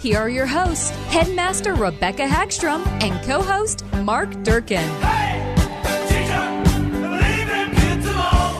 Here are your hosts, Headmaster Rebecca Hagstrom and co host Mark Durkin.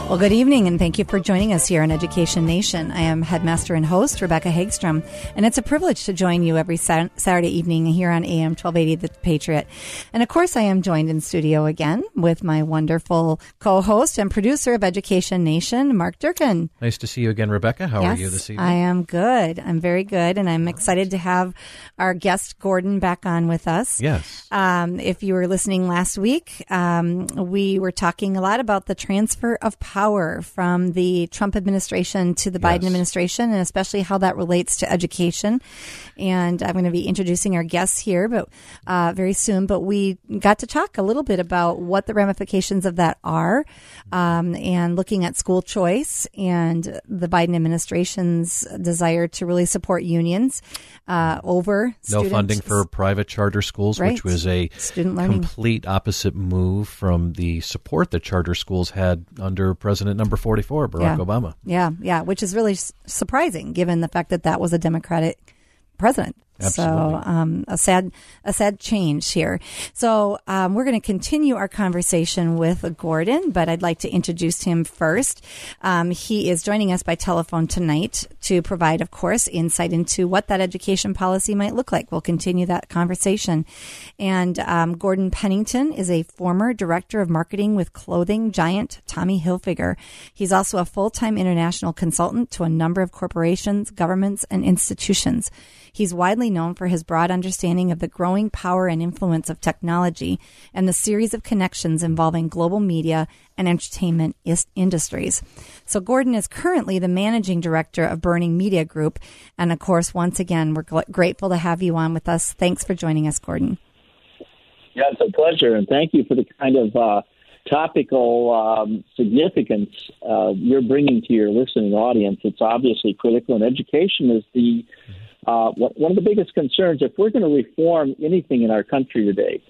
Well, good evening, and thank you for joining us here on Education Nation. I am headmaster and host Rebecca Hagstrom, and it's a privilege to join you every Sat- Saturday evening here on AM 1280 The Patriot. And of course, I am joined in studio again with my wonderful co host and producer of Education Nation, Mark Durkin. Nice to see you again, Rebecca. How yes, are you this evening? I am good. I'm very good, and I'm excited to have our guest Gordon back on with us. Yes. Um, if you were listening last week, um, we were talking a lot about the transfer of power from the Trump administration to the Biden Yes. administration, and especially how that relates to education. And I'm going to be introducing our guests here, but uh, very soon. But we got to talk a little bit about what the ramifications of that are, um, and looking at school choice and the Biden administration's desire to really support unions uh, over no student- funding for private charter schools, Right. which was a Student learning. complete opposite move from the support that charter schools had under President number 44, Barack Yeah. Obama. Yeah, yeah, which is really s- surprising given the fact that that was a Democratic president. Absolutely. So um, a sad, a sad change here. So um, we're going to continue our conversation with Gordon, but I'd like to introduce him first. Um, he is joining us by telephone tonight to provide, of course, insight into what that education policy might look like. We'll continue that conversation. And um, Gordon Pennington is a former director of marketing with clothing giant Tommy Hilfiger. He's also a full-time international consultant to a number of corporations, governments, and institutions. He's widely known for his broad understanding of the growing power and influence of technology and the series of connections involving global media and entertainment is- industries. So, Gordon is currently the managing director of Burning Media Group. And of course, once again, we're gl- grateful to have you on with us. Thanks for joining us, Gordon. Yeah, it's a pleasure, and thank you for the kind of uh, topical um, significance uh, you're bringing to your listening audience. It's obviously critical, and education is the uh, one of the biggest concerns. If we're going to reform anything in our country today,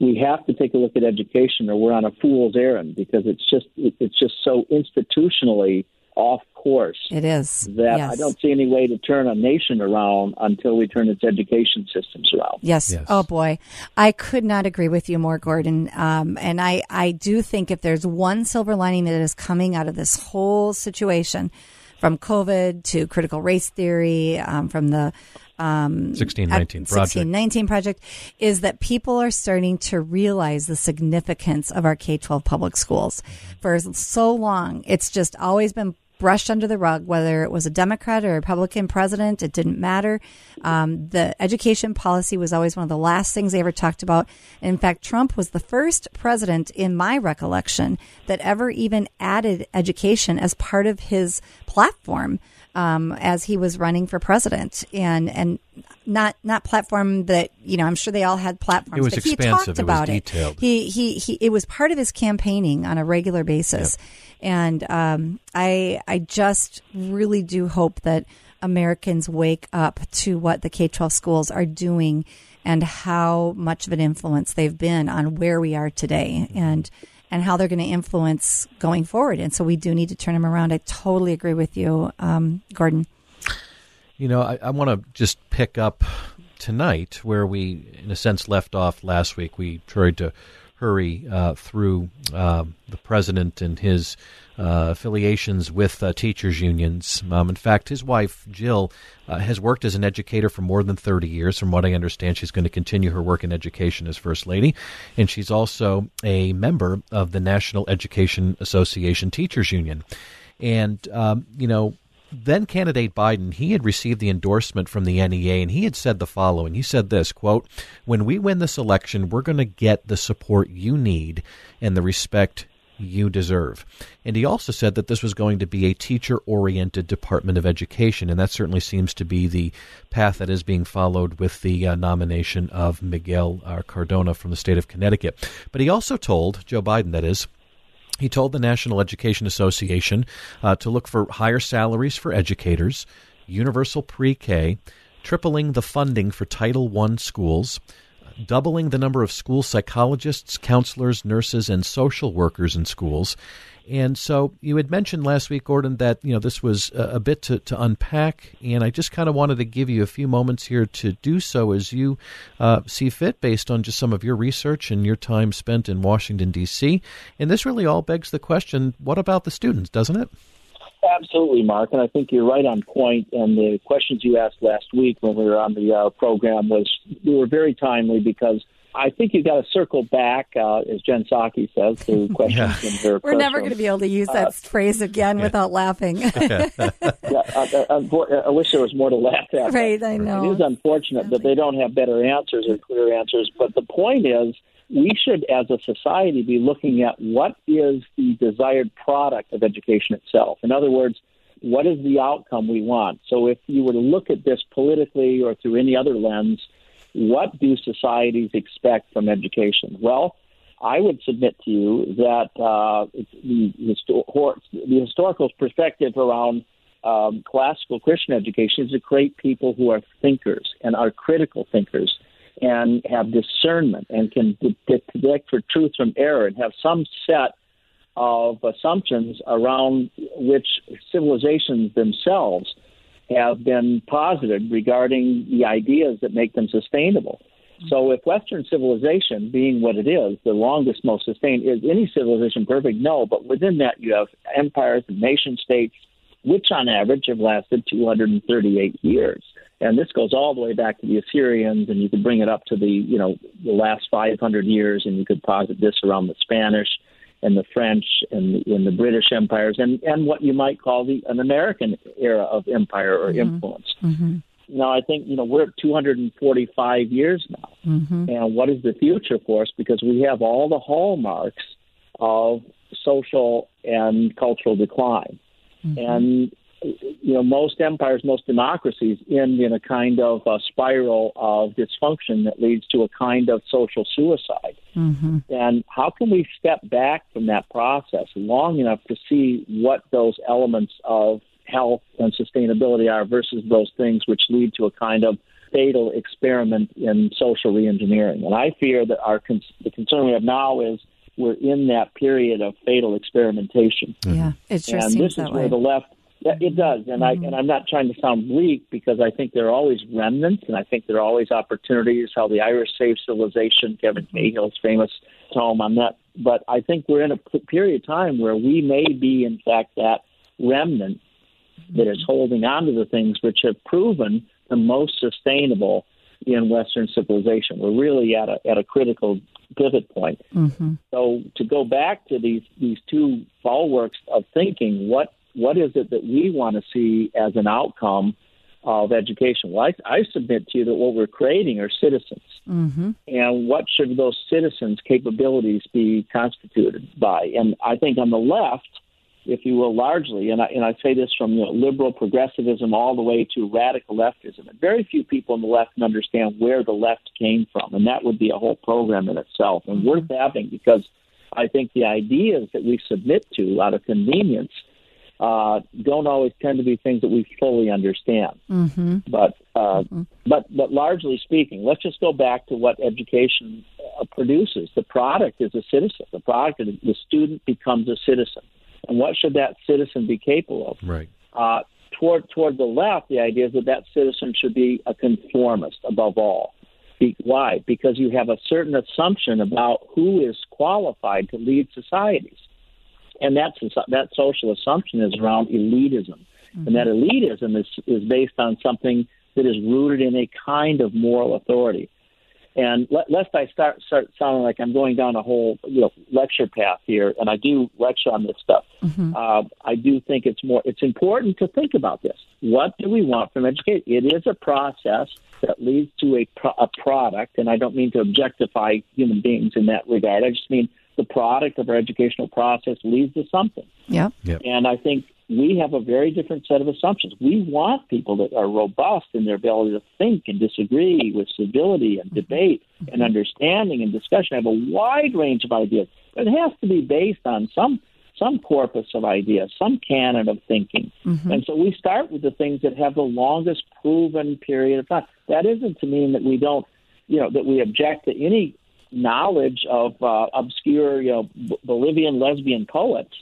we have to take a look at education, or we're on a fool's errand because it's just it's just so institutionally off course It is. that yes. I don't see any way to turn a nation around until we turn its education systems around. Yes. Yes. Oh boy, I could not agree with you more, Gordon. Um, and I, I do think if there's one silver lining that is coming out of this whole situation, from COVID to critical race theory, um, from the um, 1619 project. 1619 project, is that people are starting to realize the significance of our K 12 public schools. For so long, it's just always been brushed under the rug, whether it was a Democrat or a Republican president, it didn't matter. Um, the education policy was always one of the last things they ever talked about. In fact, Trump was the first president, in my recollection, that ever even added education as part of his platform um, as he was running for president, and and not not platform that you know. I'm sure they all had platforms. It was but he talked It was about detailed. He, he he. It was part of his campaigning on a regular basis, and um, I I just really do hope that Americans wake up to what the K 12 schools are doing and how much of an influence they've been on where we are today, and and how they're going to influence going forward. And so we do need to turn them around. I totally agree with you, um, Gordon. You know, I, I want to just pick up tonight where we, in a sense, left off last week. We tried to hurry uh, through uh, the president and his uh, affiliations with uh, teachers' unions. Um, in fact, his wife, Jill, uh, has worked as an educator for more than 30 years. From what I understand, she's going to continue her work in education as First Lady. And she's also a member of the National Education Association Teachers Union. And, um, you know, then candidate Biden, he had received the endorsement from the NEA and he had said the following. He said this, quote, "When we win this election, we're going to get the support you need and the respect you deserve." And he also said that this was going to be a teacher-oriented Department of Education, and that certainly seems to be the path that is being followed with the uh, nomination of Miguel uh, Cardona from the state of Connecticut. But he also told Joe Biden that is he told the National Education Association uh, to look for higher salaries for educators, universal pre K, tripling the funding for Title I schools, doubling the number of school psychologists, counselors, nurses, and social workers in schools. And so you had mentioned last week, Gordon, that you know this was a, bit to, to unpack, and I just kind of wanted to give you a few moments here to do so as you uh, see fit, based on just some of your research and your time spent in Washington D.C. And this really all begs the question: What about the students? Doesn't it? Absolutely, Mark, and I think you're right on point. And the questions you asked last week when we were on the uh, program was they were very timely because I think you've got to circle back, uh, as Jen Psaki says, to questions in her. We're never going to be able to use that phrase again without laughing. yeah, uh, uh, uh, I wish there was more to laugh at. Right, I know. It is unfortunate that they don't have better answers or clear answers. But the point is, we should, as a society, be looking at what is the desired product of education itself. In other words, what is the outcome we want? So if you were to look at this politically or through any other lens, what do societies expect from education? Well, I would submit to you that uh, the, the historical perspective around um, classical Christian education is to create people who are thinkers and are critical thinkers and have discernment and can detect for truth from error and have some set of assumptions around which civilizations themselves have been posited regarding the ideas that make them sustainable. So, if Western civilization, being what it is, the longest, most sustained, is any civilization perfect? No, but within that you have empires and nation states, which on average have lasted 238 years. And this goes all the way back to the Assyrians, and you could bring it up to the you know the last 500 years, and you could posit this around the Spanish and the French and, and the British empires, and and what you might call the an American era of empire or Mm-hmm. influence. Now, I think you know we're at 245 years now, Mm-hmm. and what is the future for us? Because we have all the hallmarks of social and cultural decline, and you know most empires, most democracies end in a kind of a spiral of dysfunction that leads to a kind of social suicide. Mm-hmm. And how can we step back from that process long enough to see what those elements of health and sustainability are versus those things which lead to a kind of fatal experiment in social reengineering? And I fear that our con- the concern we have now is we're in that period of fatal experimentation. Yeah, it sure and seems this is that where way. the left yeah, it does, and I and I'm not trying to sound bleak because I think there are always remnants, and I think there are always opportunities. How the Irish saved civilization, Kevin Cahill's famous tome on that. But I think we're in a period of time where we may be, in fact, that remnant that is holding on to the things which have proven the most sustainable in Western civilization. We're really at a at a critical pivot point. Mm-hmm. So to go back to these these two bulwarks of thinking, what what is it that we want to see as an outcome of education? Well, I, I submit to you that what we're creating are citizens, mm-hmm. and what should those citizens' capabilities be constituted by? And I think on the left, if you will, largely, and I, and I say this from you know, liberal progressivism all the way to radical leftism, and very few people on the left can understand where the left came from, and that would be a whole program in itself and worth having because I think the ideas that we submit to out of convenience uh, don't always tend to be things that we fully understand. Mm-hmm. But uh, but but largely speaking, let's just go back to what education uh, produces. The product is a citizen. The product is the student becomes a citizen, and what should that citizen be capable of? Right. Uh, toward toward the left, the idea is that that citizen should be a conformist above all. Be- Why? Because you have a certain assumption about who is qualified to lead societies, and that's that social assumption is around elitism, and that elitism is is based on something that is rooted in a kind of moral authority. And le- lest I start start sounding like I'm going down a whole you know lecture path here, and I do lecture on this stuff. Uh, I do think it's more it's important to think about this. What do we want from education? It is a process that leads to a pro- a product, and I don't mean to objectify human beings in that regard. I just mean the product of our educational process leads to something. Yep. And I think we have a very different set of assumptions. We want people that are robust in their ability to think and disagree with civility and mm-hmm. debate and mm-hmm. understanding and discussion, I have a wide range of ideas. But it has to be based on some some corpus of ideas, some canon of thinking. Mm-hmm. And so we start with the things that have the longest proven period of time. That isn't to mean that we don't, you know, that we object to any knowledge of uh, obscure, you know, B- Bolivian lesbian poets.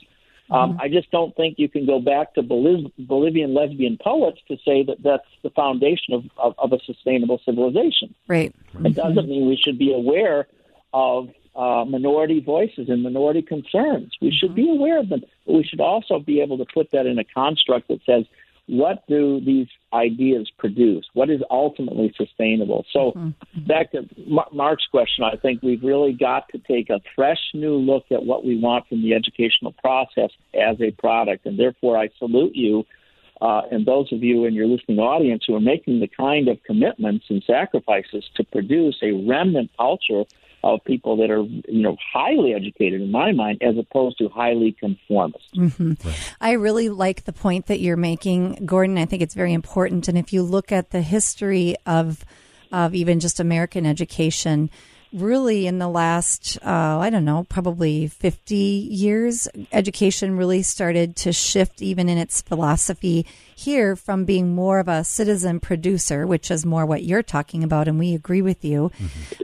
Um, I just don't think you can go back to Boliv- Bolivian lesbian poets to say that that's the foundation of, of, of a sustainable civilization. Right. It doesn't mean we should be aware of uh, minority voices and minority concerns. We should be aware of them, but we should also be able to put that in a construct that says, what do these ideas produce? What is ultimately sustainable? So, back to Mark's question, I think we've really got to take a fresh new look at what we want from the educational process as a product. And therefore, I salute you uh, and those of you in your listening audience who are making the kind of commitments and sacrifices to produce a remnant culture of people that are, you know, highly educated in my mind, as opposed to highly conformist. I really like the point that you're making, Gordon. I think it's very important. And if you look at the history of of even just American education, really in the last, uh, I don't know, probably 50 years, education really started to shift even in its philosophy here from being more of a citizen producer, which is more what you're talking about, and we agree with you.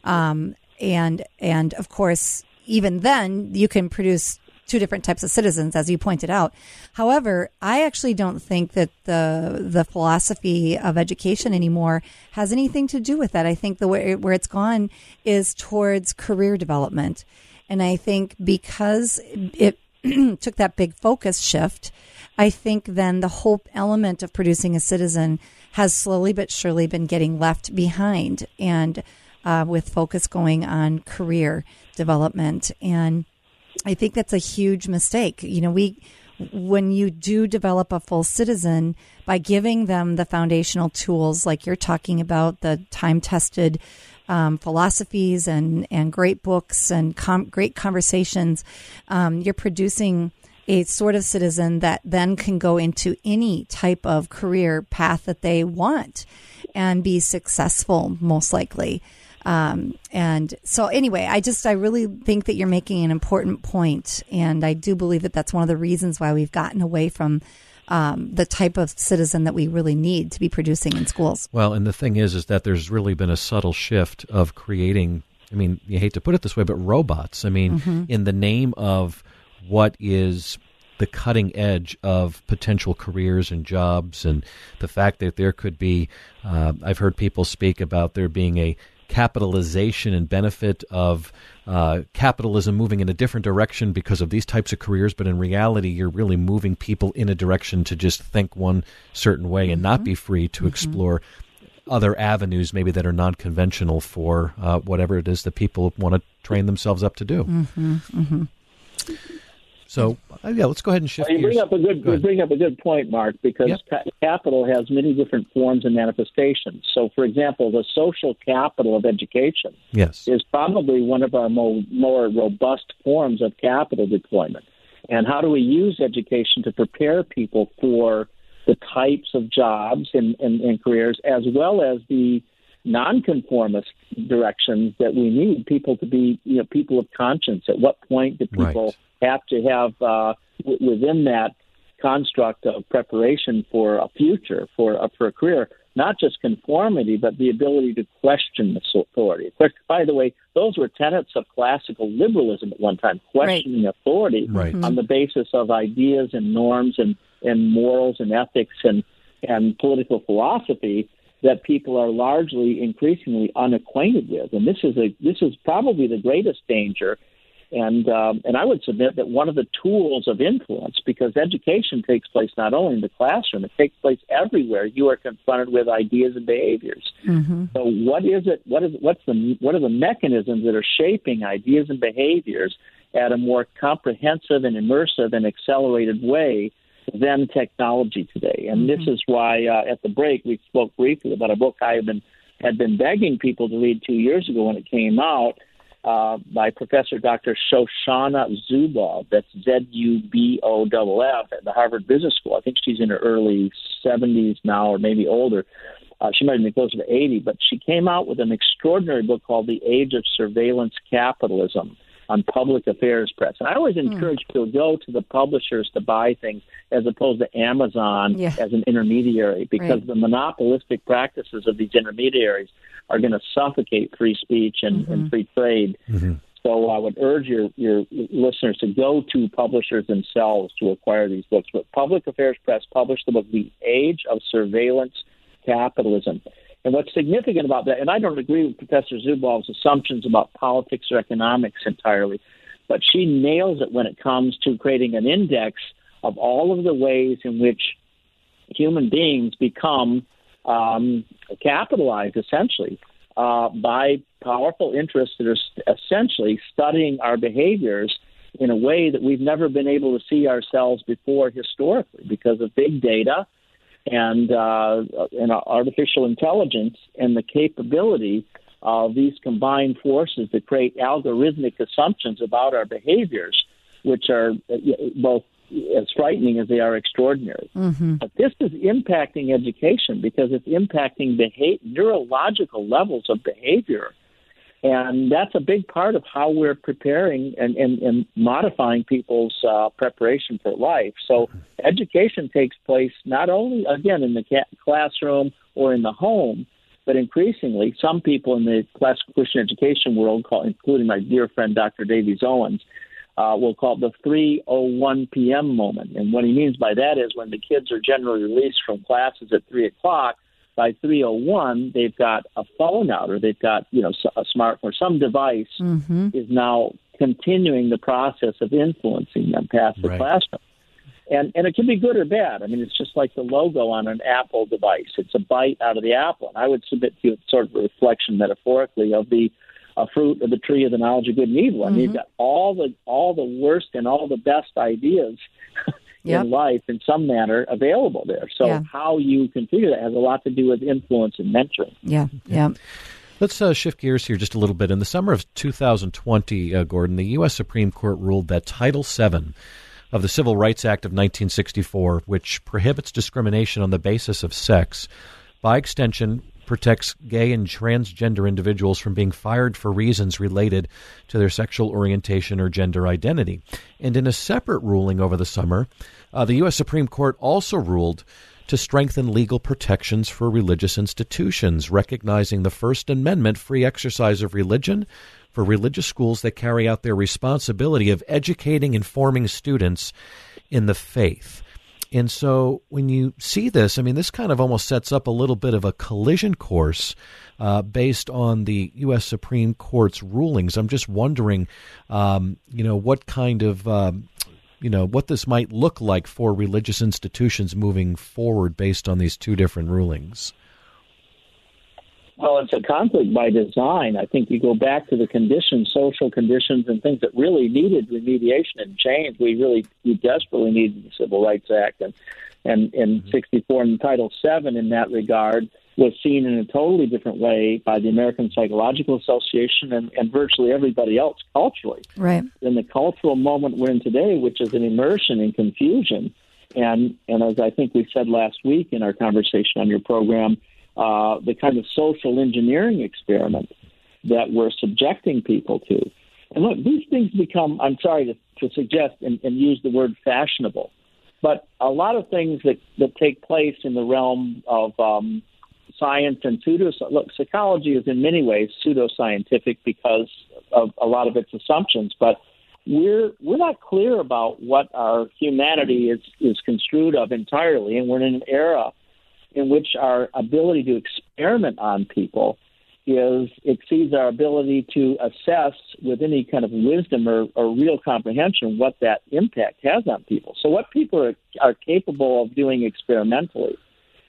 Um, and and of course, even then, you can produce two different types of citizens, as you pointed out. However, I actually don't think that the the philosophy of education anymore has anything to do with that. I think the way where it's gone is towards career development, and I think because it took that big focus shift, I think then the whole element of producing a citizen has slowly but surely been getting left behind, and uh, with focus going on career development and I think that's a huge mistake. You know, we when you do develop a full citizen by giving them the foundational tools like you're talking about the time tested um, philosophies and and great books and com- great conversations um, you're producing a sort of citizen that then can go into any type of career path that they want and be successful most likely um, and so, anyway, I just I really think that you're making an important point, and I do believe that that's one of the reasons why we've gotten away from um, the type of citizen that we really need to be producing in schools. Well, and the thing is, is that there's really been a subtle shift of creating. I mean, you hate to put it this way, but robots. I mean, in the name of what is the cutting edge of potential careers and jobs, and the fact that there could be. Uh, I've heard people speak about there being a capitalization and benefit of uh, capitalism moving in a different direction because of these types of careers, but in reality, you're really moving people in a direction to just think one certain way and not be free to explore other avenues, maybe that are non conventional for uh, whatever it is that people want to train themselves up to do. Mm-hmm, So, uh, yeah, let's go ahead and shift You bring gears. up a good Go you bring up a good point, Mark, because Yep. ca- capital has many different forms and manifestations. So, for example, the social capital of education Yes. is probably one of our more, more robust forms of capital deployment. And how do we use education to prepare people for the types of jobs and, and, and careers, as well as the nonconformist directions that we need people to be, you know, people of conscience. At what point do people Right. have to have uh, w- within that construct of preparation for a future, for a, for a career, not just conformity, but the ability to question the authority. Ques- By the way, those were tenets of classical liberalism at one time, questioning authority Right. on the basis of ideas and norms and, and morals and ethics and, and political philosophy that people are largely increasingly unacquainted with, and this is a this is probably the greatest danger. And um, and I would submit that one of the tools of influence, because education takes place not only in the classroom, it takes place everywhere. You are confronted with ideas and behaviors. Mm-hmm. So what is it? What is what's the what are the mechanisms that are shaping ideas and behaviors at a more comprehensive and immersive and accelerated way than technology today? And this is why uh, at the break we spoke briefly about a book I have been had been begging people to read two years ago when it came out. Uh, by Professor Dr. Shoshana Zuboff. That's Z U B O F F at the Harvard Business School. I think she's in her early 70s now, or maybe older. Uh, she might have been closer to 80, but she came out with an extraordinary book called The Age of Surveillance Capitalism on Public Affairs Press. And I always hmm. encourage people to go to the publishers to buy things as opposed to Amazon Yeah. as an intermediary because Right. the monopolistic practices of these intermediaries are going to suffocate free speech and, and mm-hmm. free trade. Mm-hmm. So I would urge your, your listeners to go to publishers themselves to acquire these books. But Public Affairs Press published the book The Age of Surveillance Capitalism. And what's significant about that, and I don't agree with Professor Zuboff's assumptions about politics or economics entirely, but she nails it when it comes to creating an index of all of the ways in which human beings become um, capitalized essentially uh, by powerful interests that are essentially studying our behaviors in a way that we've never been able to see ourselves before historically because of big data and uh, and artificial intelligence and the capability of these combined forces to create algorithmic assumptions about our behaviors, which are uh, both as frightening as they are extraordinary. But this is impacting education because it's impacting behavior, neurological levels of behavior. And that's a big part of how we're preparing and, and, and modifying people's uh, preparation for life. So, education takes place not only, again, in the classroom or in the home, but increasingly, some people in the classical Christian education world, call, including my dear friend Dr. Davies Owens, uh, will call it the 3:01 p.m. moment. And what he means by that is when the kids are generally released from classes at three o'clock, by 3:01 they've got a phone out or they've got you know a smartphone or some device mm-hmm. is now continuing the process of influencing them past the Right. classroom. And and it can be good or bad. I mean, it's just like the logo on an Apple device. It's a bite out of the apple. And I would submit to you it's sort of a reflection metaphorically of the a fruit of the tree of the knowledge of good and evil. And you've mm-hmm. got all the all the worst and all the best ideas Yep. in life in some manner available there. So Yeah. how you configure that has a lot to do with influence and mentoring. Yeah, yeah. Let's uh, shift gears here just a little bit. In the summer of 2020, uh, Gordon, the U.S. Supreme Court ruled that Title VII of the Civil Rights Act of 1964, which prohibits discrimination on the basis of sex, by extension, protects gay and transgender individuals from being fired for reasons related to their sexual orientation or gender identity. And in a separate ruling over the summer, uh, the U.S. Supreme Court also ruled to strengthen legal protections for religious institutions, recognizing the First Amendment free exercise of religion for religious schools that carry out their responsibility of educating and forming students in the faith. And so when you see this, I mean, this kind of almost sets up a little bit of a collision course uh, based on the U.S. Supreme Court's rulings. I'm just wondering, um, you know, what kind of, um, you know, what this might look like for religious institutions moving forward based on these two different rulings. Well, it's a conflict by design. I think you go back to the conditions, social conditions, and things that really needed remediation and change. We really, we desperately needed the Civil Rights Act, and and mm-hmm. in '64 and Title VII in that regard was seen in a totally different way by the American Psychological Association and, and virtually everybody else culturally Right. in the cultural moment we're in today, which is an immersion in confusion. And, and as I think we said last week in our conversation on your program, uh, the kind of social engineering experiment that we're subjecting people to. And look, these things become, I'm sorry to, to suggest and, and use the word fashionable, but a lot of things that, that take place in the realm of um, science and pseudo look psychology is in many ways pseudoscientific because of a lot of its assumptions but we're we're not clear about what our humanity is is construed of entirely and we're in an era in which our ability to experiment on people is exceeds our ability to assess with any kind of wisdom or, or real comprehension what that impact has on people. So what people are, are capable of doing experimentally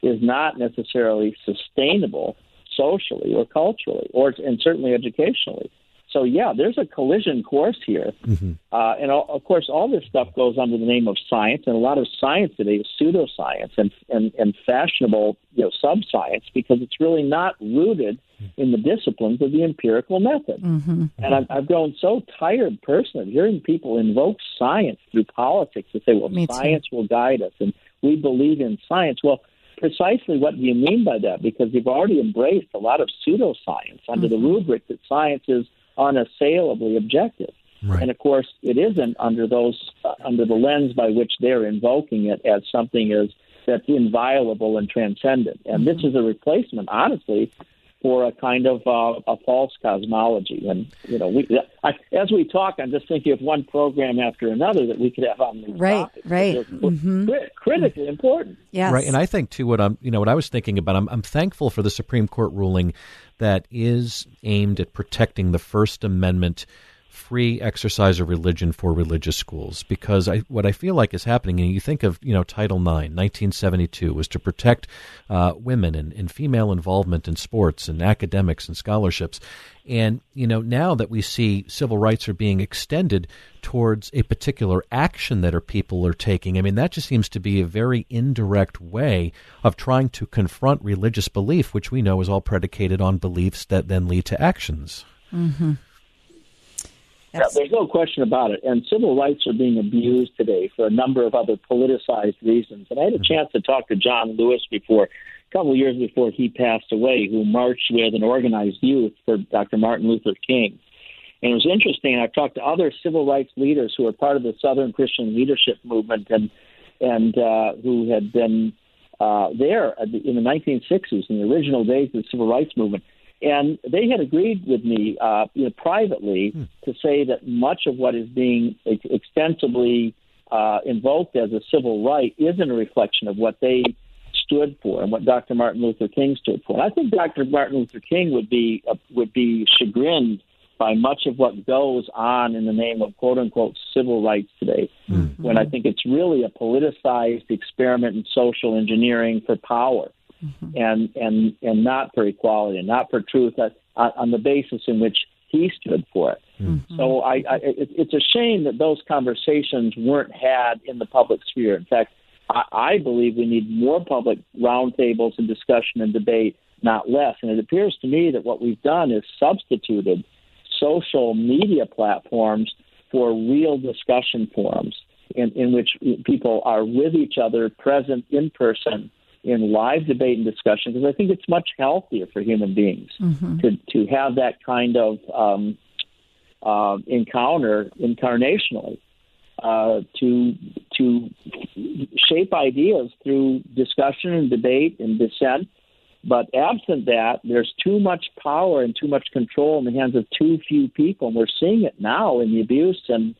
is not necessarily sustainable socially or culturally or and certainly educationally. So yeah, there's a collision course here, Mm-hmm. uh, and all, of course, all this stuff goes under the name of science, and a lot of science today is pseudoscience and and, and fashionable, you know, subscience because it's really not rooted in the disciplines of the empirical method. Mm-hmm. And I've, I've grown so tired personally of hearing people invoke science through politics to say, well, Me too. science will guide us, and we believe in science. Well, precisely what do you mean by that? Because you've already embraced a lot of pseudoscience under the rubric that science is unassailably objective. Right. And of course, it isn't under those uh, under the lens by which they're invoking it as something is that's inviolable and transcendent. And this is a replacement, honestly, for a kind of uh, a false cosmology. And you know, we I, as we talk, I'm just thinking of one program after another that we could have on these Right, topics. right. They're Mhm. cri- critically important. Yes. Right, and I think too what I'm you know what I was thinking about. I'm I'm thankful for the Supreme Court ruling that is aimed at protecting the First Amendment free exercise of religion for religious schools because I what I feel like is happening and you think of you know Title IX 1972 was to protect uh, women and, and female involvement in sports and academics and scholarships and you know now that we see civil rights are being extended towards a particular action that our people are taking I mean that just seems to be a very indirect way of trying to confront religious belief which we know is all predicated on beliefs that then lead to actions Mm-hmm. Yeah, there's no question about it. And civil rights are being abused today for a number of other politicized reasons. And I had a chance to talk to John Lewis before, a couple of years before he passed away, who marched with and organized youth for Dr. Martin Luther King. And it was interesting. I've talked to other civil rights leaders who are part of the Southern Christian Leadership Movement and and uh, who had been uh, there in the 1960s, in the original days of the civil rights movement. And they had agreed with me, uh, you know, privately, to say that much of what is being ex- extensively uh, invoked as a civil right isn't a reflection of what they stood for and what Dr. Martin Luther King stood for. And I think Dr. Martin Luther King would be uh, would be chagrined by much of what goes on in the name of quote unquote civil rights today, when I think it's really a politicized experiment in social engineering for power Mm-hmm. and and and not for equality and not for truth uh, on on the basis in which he stood for it. Mm-hmm. So I, I it, it's a shame that those conversations weren't had in the public sphere. In fact, I, I believe we need more public roundtables and discussion and debate, not less. And it appears to me that what we've done is substituted social media platforms for real discussion forums in, in which people are with each other, present in person, in live debate and discussion. Because I think it's much healthier for human beings to to have that kind of um, uh, encounter incarnationally. Uh, to to shape ideas through discussion and debate and dissent, but absent that, there's too much power and too much control in the hands of too few people, and we're seeing it now in the abuse and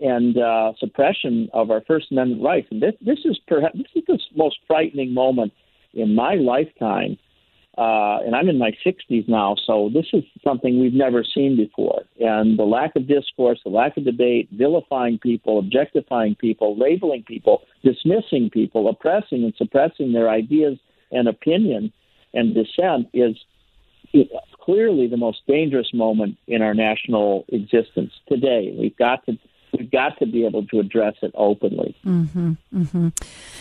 and uh, suppression of our First Amendment rights. And this this is perhaps this is the most frightening moment in my lifetime. Uh, and I'm in my 60s now, so this is something we've never seen before. And the lack of discourse, the lack of debate, vilifying people, objectifying people, labeling people, dismissing people, oppressing and suppressing their ideas and opinion and dissent is clearly the most dangerous moment in our national existence today. We've got to we've got to be able to address it openly. Mm-hmm, mm-hmm.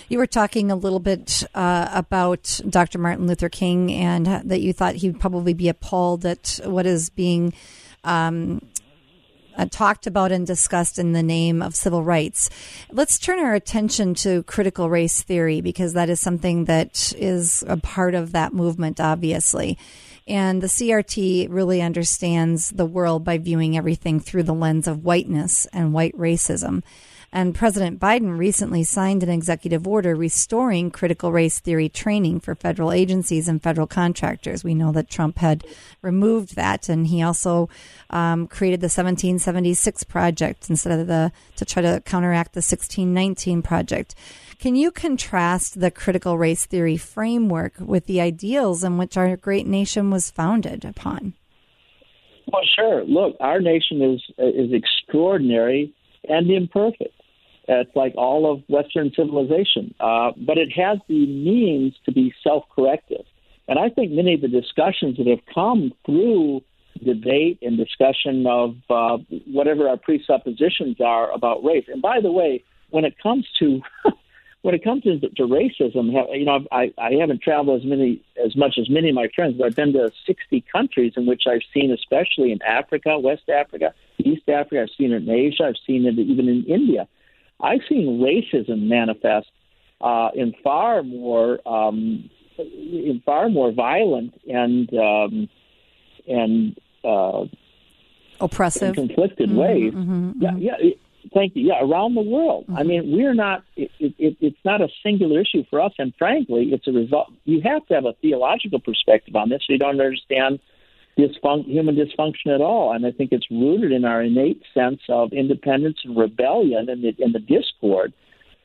You were talking a little bit uh, about Dr. Martin Luther King and that you thought he'd probably be appalled at what is being um, uh, talked about and discussed in the name of civil rights. Let's turn our attention to critical race theory because that is something that is a part of that movement, obviously. And the CRT really understands the world by viewing everything through the lens of whiteness and white racism. And President Biden recently signed an executive order restoring critical race theory training for federal agencies and federal contractors. We know that Trump had removed that, and he also um, created the 1776 project instead of the to try to counteract the 1619 project. Can you contrast the critical race theory framework with the ideals in which our great nation was founded upon? Well, sure. Look, our nation is is extraordinary and imperfect. It's like all of Western civilization, uh, but it has the means to be self-corrective. And I think many of the discussions that have come through debate and discussion of uh, whatever our presuppositions are about race. And by the way, when it comes to when it comes to, to racism, you know, I, I haven't traveled as many as much as many of my friends, but I've been to 60 countries in which I've seen, especially in Africa, West Africa, East Africa. I've seen it in Asia. I've seen it even in India. I've seen racism manifest uh, in far more um, in far more violent and um, and uh, oppressive, and conflicted mm-hmm, ways. Mm-hmm, yeah, mm-hmm. yeah. Thank you. Yeah, around the world. Mm-hmm. I mean, we're not. It, it, it's not a singular issue for us, and frankly, it's a result. You have to have a theological perspective on this, so you don't understand human dysfunction at all. And I think it's rooted in our innate sense of independence and rebellion, and the, and the discord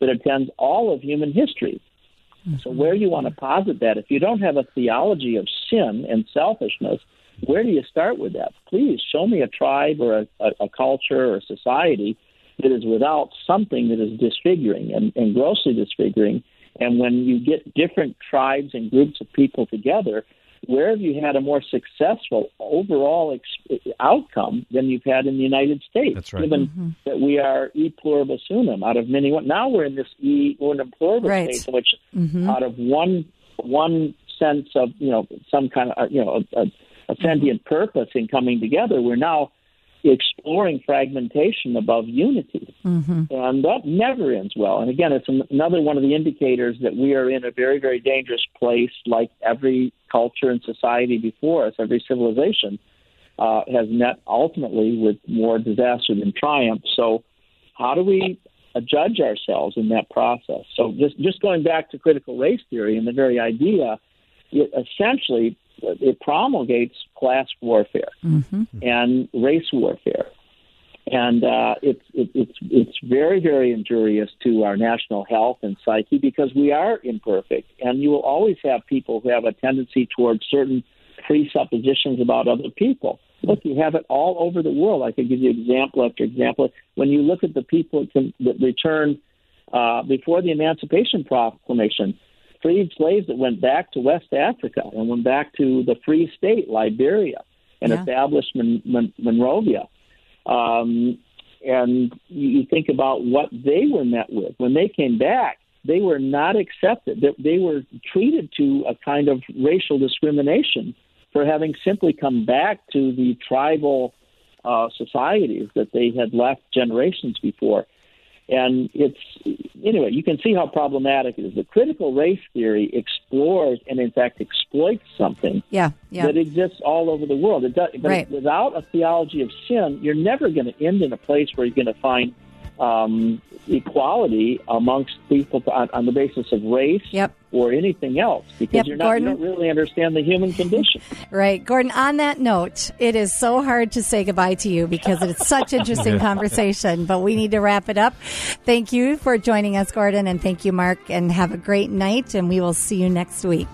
that attends all of human history. Mm-hmm. So, where do you want to posit that? If you don't have a theology of sin and selfishness, where do you start with that? Please show me a tribe or a, a, a culture or a society that is without something that is disfiguring and, and grossly disfiguring. And when you get different tribes and groups of people together, where have you had a more successful overall ex- outcome than you've had in the United States? That's right. Given Mm-hmm. that we are e pluribus unum out of many. Now we're in this e unum pluribus Right. state, in which Mhm. out of one one sense of you know some kind of you know a, a sentient purpose in coming together, we're now exploring fragmentation above unity. Mm-hmm. And that never ends well. And again, it's another one of the indicators that we are in a very, very dangerous place, like every culture and society before us, every civilization uh, has met ultimately with more disaster than triumph. So, how do we judge ourselves in that process? So, just, just going back to critical race theory and the very idea, it essentially it promulgates class warfare Mm-hmm. and race warfare, and uh, it's it, it's it's very very injurious to our national health and psyche because we are imperfect, and you will always have people who have a tendency towards certain presuppositions about other people. Look, you have it all over the world. I could give you example after example. When you look at the people that returned uh, before the Emancipation Proclamation, freed slaves that went back to West Africa and went back to the Free State, Liberia, and Yeah. established Mon- Mon- Monrovia. Um, and you think about what they were met with. When they came back, they were not accepted. They, they were treated to a kind of racial discrimination for having simply come back to the tribal uh, societies that they had left generations before. And it's anyway, you can see how problematic it is. The critical race theory explores and, in fact, exploits something Yeah, yeah. that exists all over the world. It does, but Right. without a theology of sin, you're never going to end in a place where you're going to find um, equality amongst people on, on the basis of race Yep. or anything else, because Yep, you're not, Gordon. you don't really understand the human condition. Right. Gordon, on that note, it is so hard to say goodbye to you because it's such interesting conversation, but we need to wrap it up. Thank you for joining us, Gordon, and thank you, Mark, and have a great night, and we will see you next week.